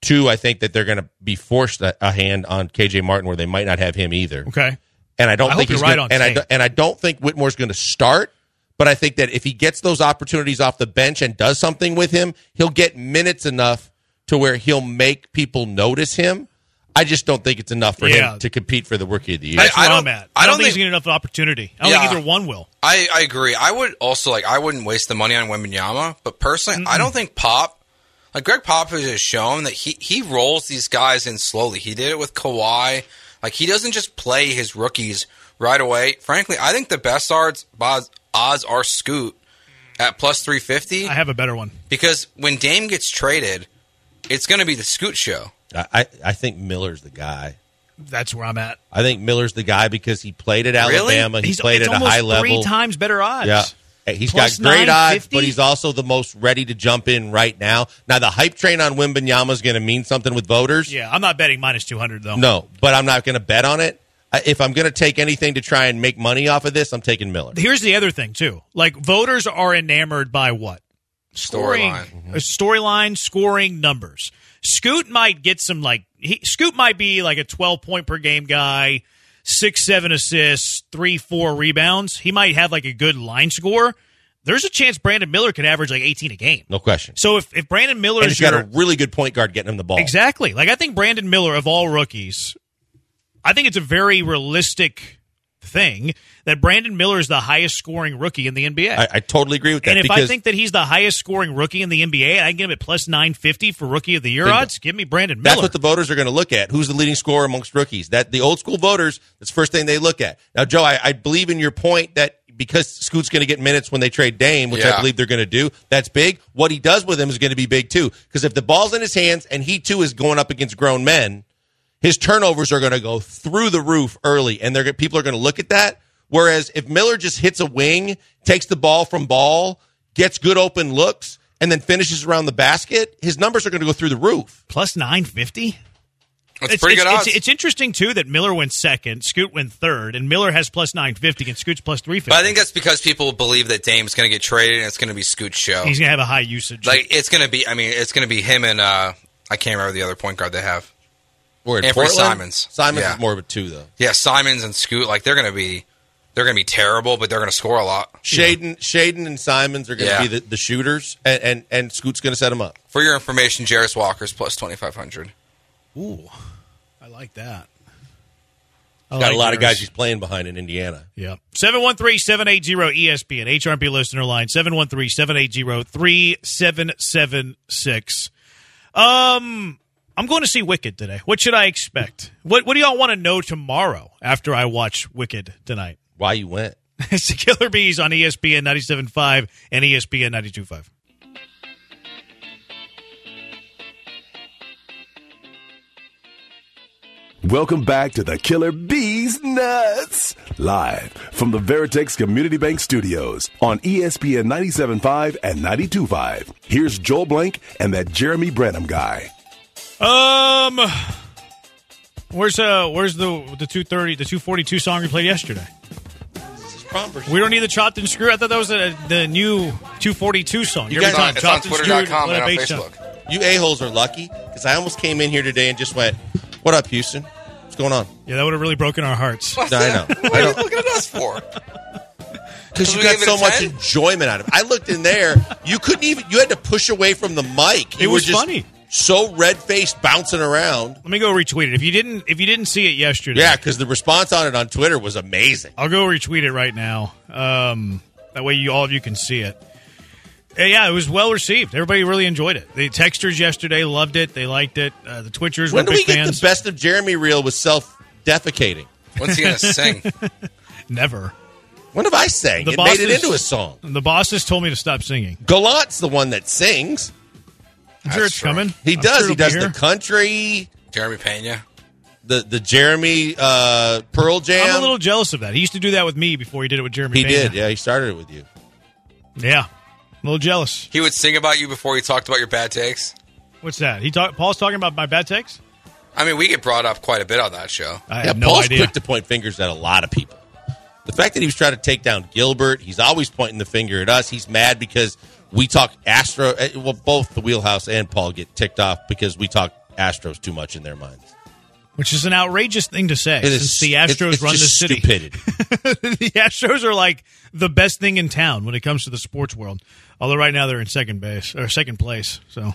Two, I think that they're going to be forced a, a hand on KJ Martin where they might not have him either. Okay, And I don't I think he's right gonna, on and I Tate. and I don't think Whitmore's going to start. But I think that if he gets those opportunities off the bench and does something with him, he'll get minutes enough to where he'll make people notice him. I just don't think it's enough for Yeah. him to compete for the rookie of the year. that's I where don't- I'm at. I I don't, don't think, he's getting enough opportunity. I don't Yeah. think either one will. I, I agree. I would also like I wouldn't waste the money on Wembanyama, but personally, I don't think Pop, like Gregg Popovich has shown that he he rolls these guys in slowly. He did it with Kawhi. Like he doesn't just play his rookies right away. Frankly, I think the best odds odds, odds are Scoot at plus three fifty I have a better one. because when Dame gets traded, it's going to be the Scoot show. I, I, I think Miller's the guy. That's where I'm at. I think Miller's the guy because he played at Really? Alabama. He He's played at a almost high level. Three times better odds. Yeah. Hey, He's Plus got great odds, but he's also the most ready to jump in right now. Now, the hype train on Wembanyama is going to mean something with voters. Yeah, I'm not betting minus 200 though. No, but I'm not going to bet on it. If I'm going to take anything to try and make money off of this, I'm taking Miller. Here's the other thing too. Like voters are enamored by what? Scoring, Storyline. a storyline, scoring numbers. Scoot might get some like he, Scoot might be like a 12 point per game guy, six seven assists, three four rebounds. He might have like a good line score. There's a chance Brandon Miller could average like 18 a game. No question. So if, if Brandon Miller and he's got your, a really good point guard getting him the ball. Exactly. Like I think Brandon Miller of all rookies, I think it's a very realistic thing that Brandon Miller is the highest scoring rookie in the NBA. I, I totally agree with that. and if because I think that he's the highest scoring rookie in the NBA, and I can get him at plus nine fifty for rookie of the year Bingo. odds. Give me Brandon Miller. That's what the voters are going to look at. Who's the leading scorer amongst rookies? That the old school voters. That's the first thing they look at. Now, Joe, I, I believe in your point that because Scoot's going to get minutes when they trade Dame, which I believe they're going to do. That's big. What he does with him is going to be big too. Because if the ball's in his hands and he too is going up against grown men, his turnovers are going to go through the roof early, and they're people are going to look at that. Whereas if Miller just hits a wing, takes the ball from ball, gets good open looks, and then finishes around the basket, his numbers are going to go through the roof. plus nine fifty. It's, pretty good odds. It's, it's interesting too that Miller went second, Scoot went third, and Miller has plus nine fifty, and Scoot's plus three fifty. but I think that's because people believe that Dame's going to get traded and it's going to be Scoot's show. he's gonna have a high usage. Like it's going to be. I mean, it's going to be him and uh, I can't remember the other point guard they have. Or in Anthony Portland, Simons. Simons Yeah. is more of a two though. Yeah, Simons and Scoot. Like they're going to be. They're going to be terrible, but they're going to score a lot. Shaedon, Shaedon, and Simons are going to Yeah. be the, the shooters, and, and and Scoot's going to set them up. For your information, Jarace Walker's plus twenty five hundred. Ooh, I like that. I Got like a lot of guys he's playing behind in Indiana. Yeah. 713-780-ESPN. HRP listener line 713-780-3776. Um I'm going to see Wicked today. What should I expect? What what do y'all want to know tomorrow after I watch Wicked tonight? Why you went? it's the Killer Bees on ESPN 97.5 and ESPN 92.5. Welcome back to the Killer Bees Nuts, live from the Veritex Community Bank Studios on ESPN 97.5 and 92.5. Here's Joel Blank and that Jeremy Branham guy. Um, where's uh, where's the the two thirty, the two forty two song we played yesterday? We don't need the chopped and screw. I thought that was the the new two forty two song. You Every guys- time, it's on and Twitter.com screwed, and on a Facebook. You a-holes are lucky because I almost came in here today and just went, What up, Houston? What's going on? Yeah, that would have really broken our hearts. What's No, I know. What are you looking at us for? Because you got so much enjoyment out of it. I looked in there. You couldn't even. You had to push away from the mic. It was just funny. So red faced, bouncing around. Let me go retweet it. If you didn't, if you didn't see it yesterday, Yeah, because the response on it on Twitter was amazing. I'll go retweet it right now. Um, that way, you all of you can see it. Uh, yeah, it was well received. Everybody really enjoyed it. The texters yesterday loved it. They liked it. Uh, the Twitchers When were do we get fans. the best of Jeremy reel with self defecating? When's he gonna sing? Never. When have I sang? The it made it into a song. The bosses told me to stop singing. Gallant's the one that sings. I'm sure That's it's true. coming. He I'm does. sure he does here. the country, Jeremy Pena. the the Jeremy uh, Pearl Jam. I'm a little jealous of that. He used to do that with me before he did it with Jeremy. he Pena. did. Yeah, he started it with you. Yeah. A little jealous. He would sing about you before he talked about your bad takes. What's that? He talk, Paul's talking about my bad takes. I mean, we get brought up quite a bit on that show. I yeah, have no Paul's idea. quick to point fingers at a lot of people. The fact that he was trying to take down Gilbert, he's always pointing the finger at us. He's mad because we talk Astro. eh, Well, both the Wheelhouse and Paul get ticked off because we talk Astros too much in their minds. Which is an outrageous thing to say. It is since the Astros it's- it's run the city. Stupidity. the Astros are like the best thing in town when it comes to the sports world. Although right now they're in second base or second place. So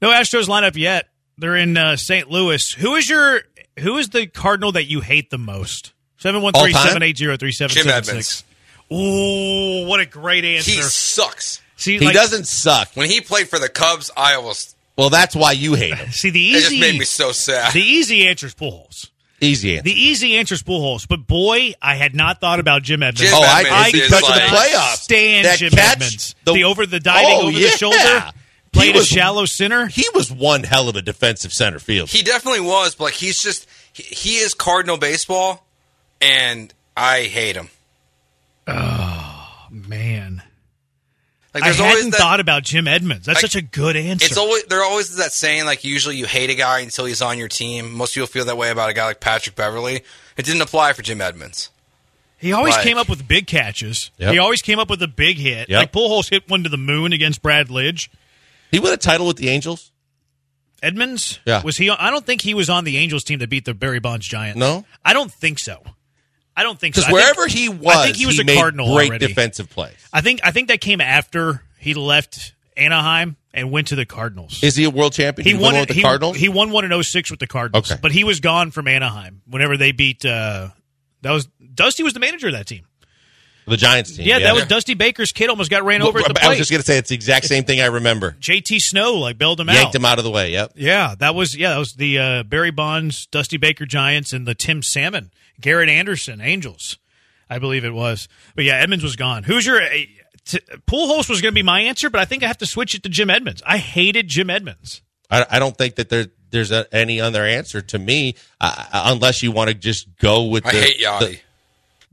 no Astros lineup yet. They're in uh, St. Louis. Who is your who is the Cardinal that you hate the most? 713-780-3776. Jim Edmonds. Ooh, what a great answer. He sucks. See, he like, doesn't suck. When he played for the Cubs, I almost Well, that's why you hate him. see the it just easy made me so sad. the easy answer is Pujols. Easy answer. The easy answer is Pujols. But boy, I had not thought about Jim Edmonds. Jim oh, I, Edmonds I is because of the like- playoffs. Stand That Jim catch, Edmonds. The, over the diving Oh, over yeah. the shoulder. Played He a shallow center. He was one hell of a defensive center field. He definitely was, but like he's just he, he is Cardinal baseball, and I hate him. Oh man, Like I there's always hadn't that. thought about Jim Edmonds. That's Like, such a good answer. it's always there always is that saying like usually you hate a guy until he's on your team. Most people feel that way about a guy like Patrick Beverley. It didn't apply for Jim Edmonds. he always like- came up with big catches. Yep. He always came up with a big hit. Yep. Like Pujols hit one to the moon against Brad Lidge. he won a title with the Angels. Edmonds, Yeah. was he? On, I don't think he was on the Angels team that beat the Barry Bonds Giants. No? I don't think so. I don't think so. Because I think- wherever he was, I think he was a made Cardinal great already. defensive plays. I think I think that came after he left Anaheim and went to the Cardinals. Is he a world champion? he Did won one with the he, Cardinals. He won one in 06 with the Cardinals. Okay. But he was gone from Anaheim whenever they beat uh that was Dusty was the manager of that team. the Giants team. Yeah, that was Dusty Baker's kid almost got ran over at the I was just going to say it's the exact same thing I remember. JT Snow like bailed him Yanked out. him out of the way. Yep. Yeah, that was yeah, that was the uh, Barry Bonds, Dusty Baker Giants, and the Tim Salmon, Garrett Anderson Angels, I believe it was. But yeah, Edmonds was gone. Who's your uh, t- Pujols was going to be my answer, but I think I have to switch it to Jim Edmonds. I hated Jim Edmonds. I, I don't think that there there's a, any other answer to me uh, unless you want to just go with. I the, hate Yadi.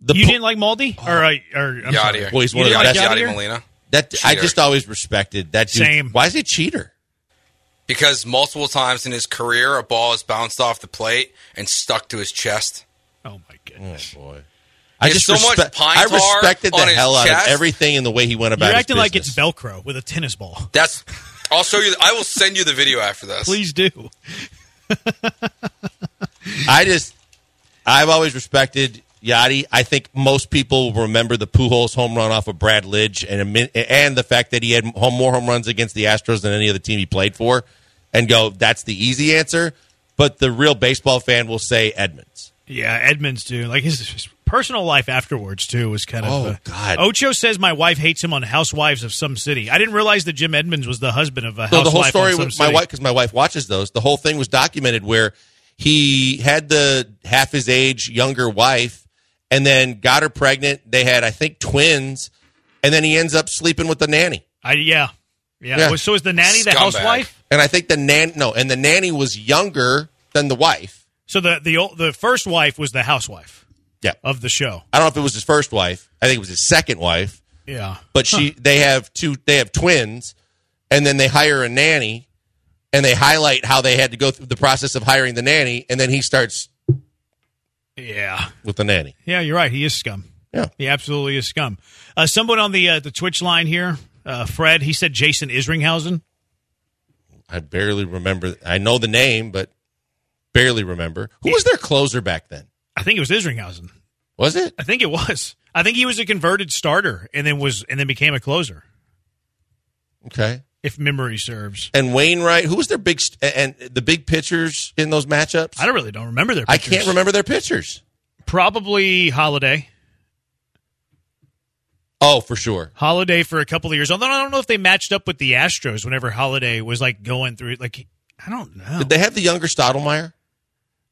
The, the you pu- didn't like Maldy or, uh, or I'm sorry. Yadi. Well, he's You one of the like best- Yadi Yadi? Molina. that I just always respected that dude. Same. Why is he a cheater? Because multiple times in his career, a ball has bounced off the plate and stuck to his chest. Oh boy. I There's just so much respect, pine I respected the on his hell out chest. of everything in the way he went about You're his acting like it's. Velcro with a tennis ball. That's. I'll show you. I will send you the video after this. Please do. I just, I've always respected Yadi. I think most people remember the Pujols home run off of Brad Lidge and and the fact that he had home, more home runs against the Astros than any other team he played for, and go, that's the easy answer. But the real baseball fan will say Edmonds. Yeah, Edmonds too. Like his, his personal life afterwards too was kind of. Oh, uh, God. Ocho says my wife hates him on Housewives of some city. I didn't realize that Jim Edmonds was the husband of a So the whole story with my city. wife, because my wife watches those, the whole thing was documented where he had the half his age younger wife, and then got her pregnant. They had, I think, twins, and then he ends up sleeping with the nanny. I, yeah, yeah. Yeah. Was- So is the nanny the housewife? And I think the nan no, and the nanny was younger than the wife. So the the the first wife was the housewife. Yeah. of the show. I don't know if it was his first wife. I think it was his second wife. Yeah. But she, they have two, they have twins, and then they hire a nanny, and they highlight how they had to go through the process of hiring the nanny, and then he starts Yeah. with the nanny. Yeah, you're right. He is scum. Yeah. He absolutely is scum. Uh, someone on the uh, the Twitch line here, uh, Fred, he said Jason Isringhausen. I barely remember. I know the name, but barely remember. Who was their closer back then? I think it was Isringhausen. Was it? I think it was. I think he was a converted starter and then was and then became a closer, Okay. if memory serves. And Wainwright, who was their big st- and the big pitchers in those matchups? I don't really don't remember their. I can't remember their pitchers. Probably Holiday. Oh, for sure. Holiday for a couple of years. Although I don't know if they matched up with the Astros whenever Holiday was like going through like I don't know. Did they have the younger Stottlemyre?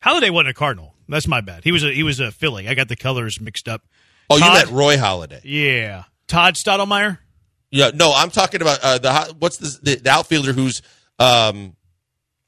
Holiday wasn't a Cardinal. That's my bad. He was a he was a Philly. I got the colors mixed up. Oh, you Todd- meant Roy Halladay. Yeah. Todd Stottlemyre? Yeah, no, I'm talking about uh, the what's the, the the outfielder who's um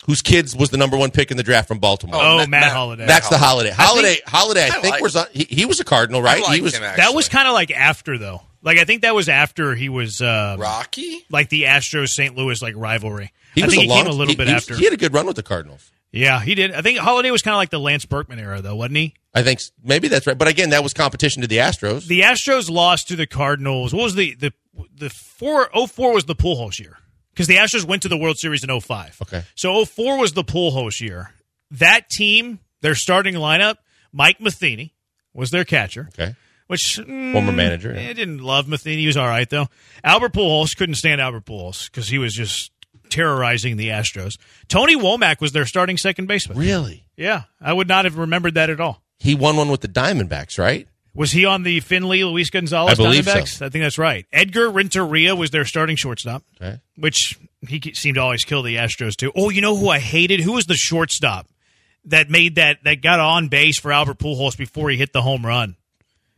whose kids was the number one pick in the draft from Baltimore. Oh, Matt- Matt, Matt- Holliday. That's the Holliday. I Holliday. think- Holliday. I, I think like- was on, he, he was a Cardinal, right? I liked he was. him, that was kind of like after though. Like I think that was after he was uh, Rocky. like the Astros St. Louis like rivalry. He I was think a he long, came a little he- bit he was- after. He had a good run with the Cardinals. Yeah, he did. I think Holliday was kind of like the Lance Berkman era though, wasn't he? I think maybe that's right. But again, that was competition to the Astros. The Astros lost to the Cardinals. What was the the the four oh four was the Pujols year because the Astros went to the World Series in 05. Okay. So 04 was the Pujols year. That team, their starting lineup, Mike Matheny was their catcher. okay. Which mm, Former manager, yeah. I didn't love Matheny. He was all right though. Albert Pujols couldn't stand Albert Pujols because he was just terrorizing the Astros. Tony Womack was their starting second baseman. Really? Yeah, I would not have remembered that at all. He won one with the Diamondbacks, right? Was he on the Finley Luis Gonzalez I believe so. Diamondbacks? I think that's right. Edgar Renteria was their starting shortstop, Okay. which he seemed to always kill the Astros too. Oh, you know who I hated? Who was the shortstop that made that that got on base for Albert Pujols before he hit the home run?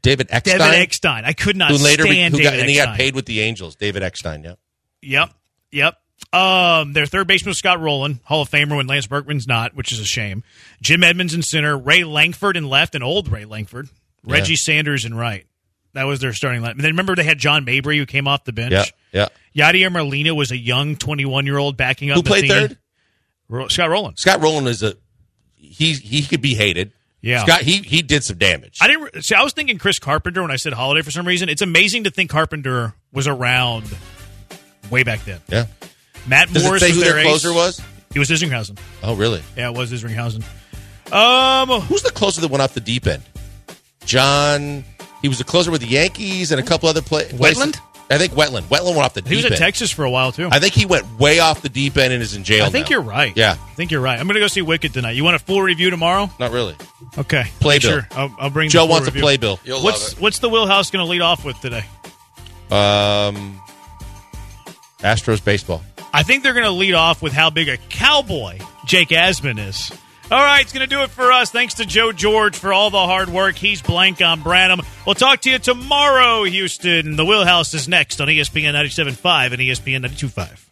David Eckstein. Devin Eckstein. I could not who later be- who David got, and he got paid with the Angels. David Eckstein. Yeah. Yep. Yep. Um, their third baseman was Scott Rolen, Hall of Famer when Lance Berkman's not, which is a shame. Jim Edmonds in center, Ray Lankford in left, and old Ray Lankford, Reggie Sanders in right. That was their starting line. And then remember they had John Mabry who came off the bench. Yeah. Yeah. Yadier Molina was a young 21 year old backing up. Who played third? Ro- Scott Rolen. Scott Rolen is a he. He could be hated. Yeah. Scott. He he did some damage. I didn't see. I was thinking Chris Carpenter when I said Holiday for some reason. It's amazing to think Carpenter was around way back then. yeah. Matt Does Morris it say was who their, their closer ace. was? He was Isringhausen. Oh, really? Yeah, it was Isringhausen. Um, Who's the closer that went off the deep end? John. He was a closer with the Yankees and a couple other play- places. Wetteland? I think Wetteland. Wetteland went off the deep end. he was at end. Texas for a while too. I think he went way off the deep end and is in jail. I think now. you're right. Yeah. I think you're right. I'm going to go see Wicked tonight. You want a full review tomorrow? Not really. Okay. Playbill. Sure. I'll, I'll bring. Joe full wants a review. playbill. You'll What's love it. What's the Wheelhouse going to lead off with today? Um, Astros baseball. I think they're going to lead off with how big a cowboy Jake Asman is. All right, it's going to do it for us. Thanks to Joe George for all the hard work. He's blank on Branham. We'll talk to you tomorrow, Houston. The Wheelhouse is next on ESPN 97.5 and ESPN 92.5.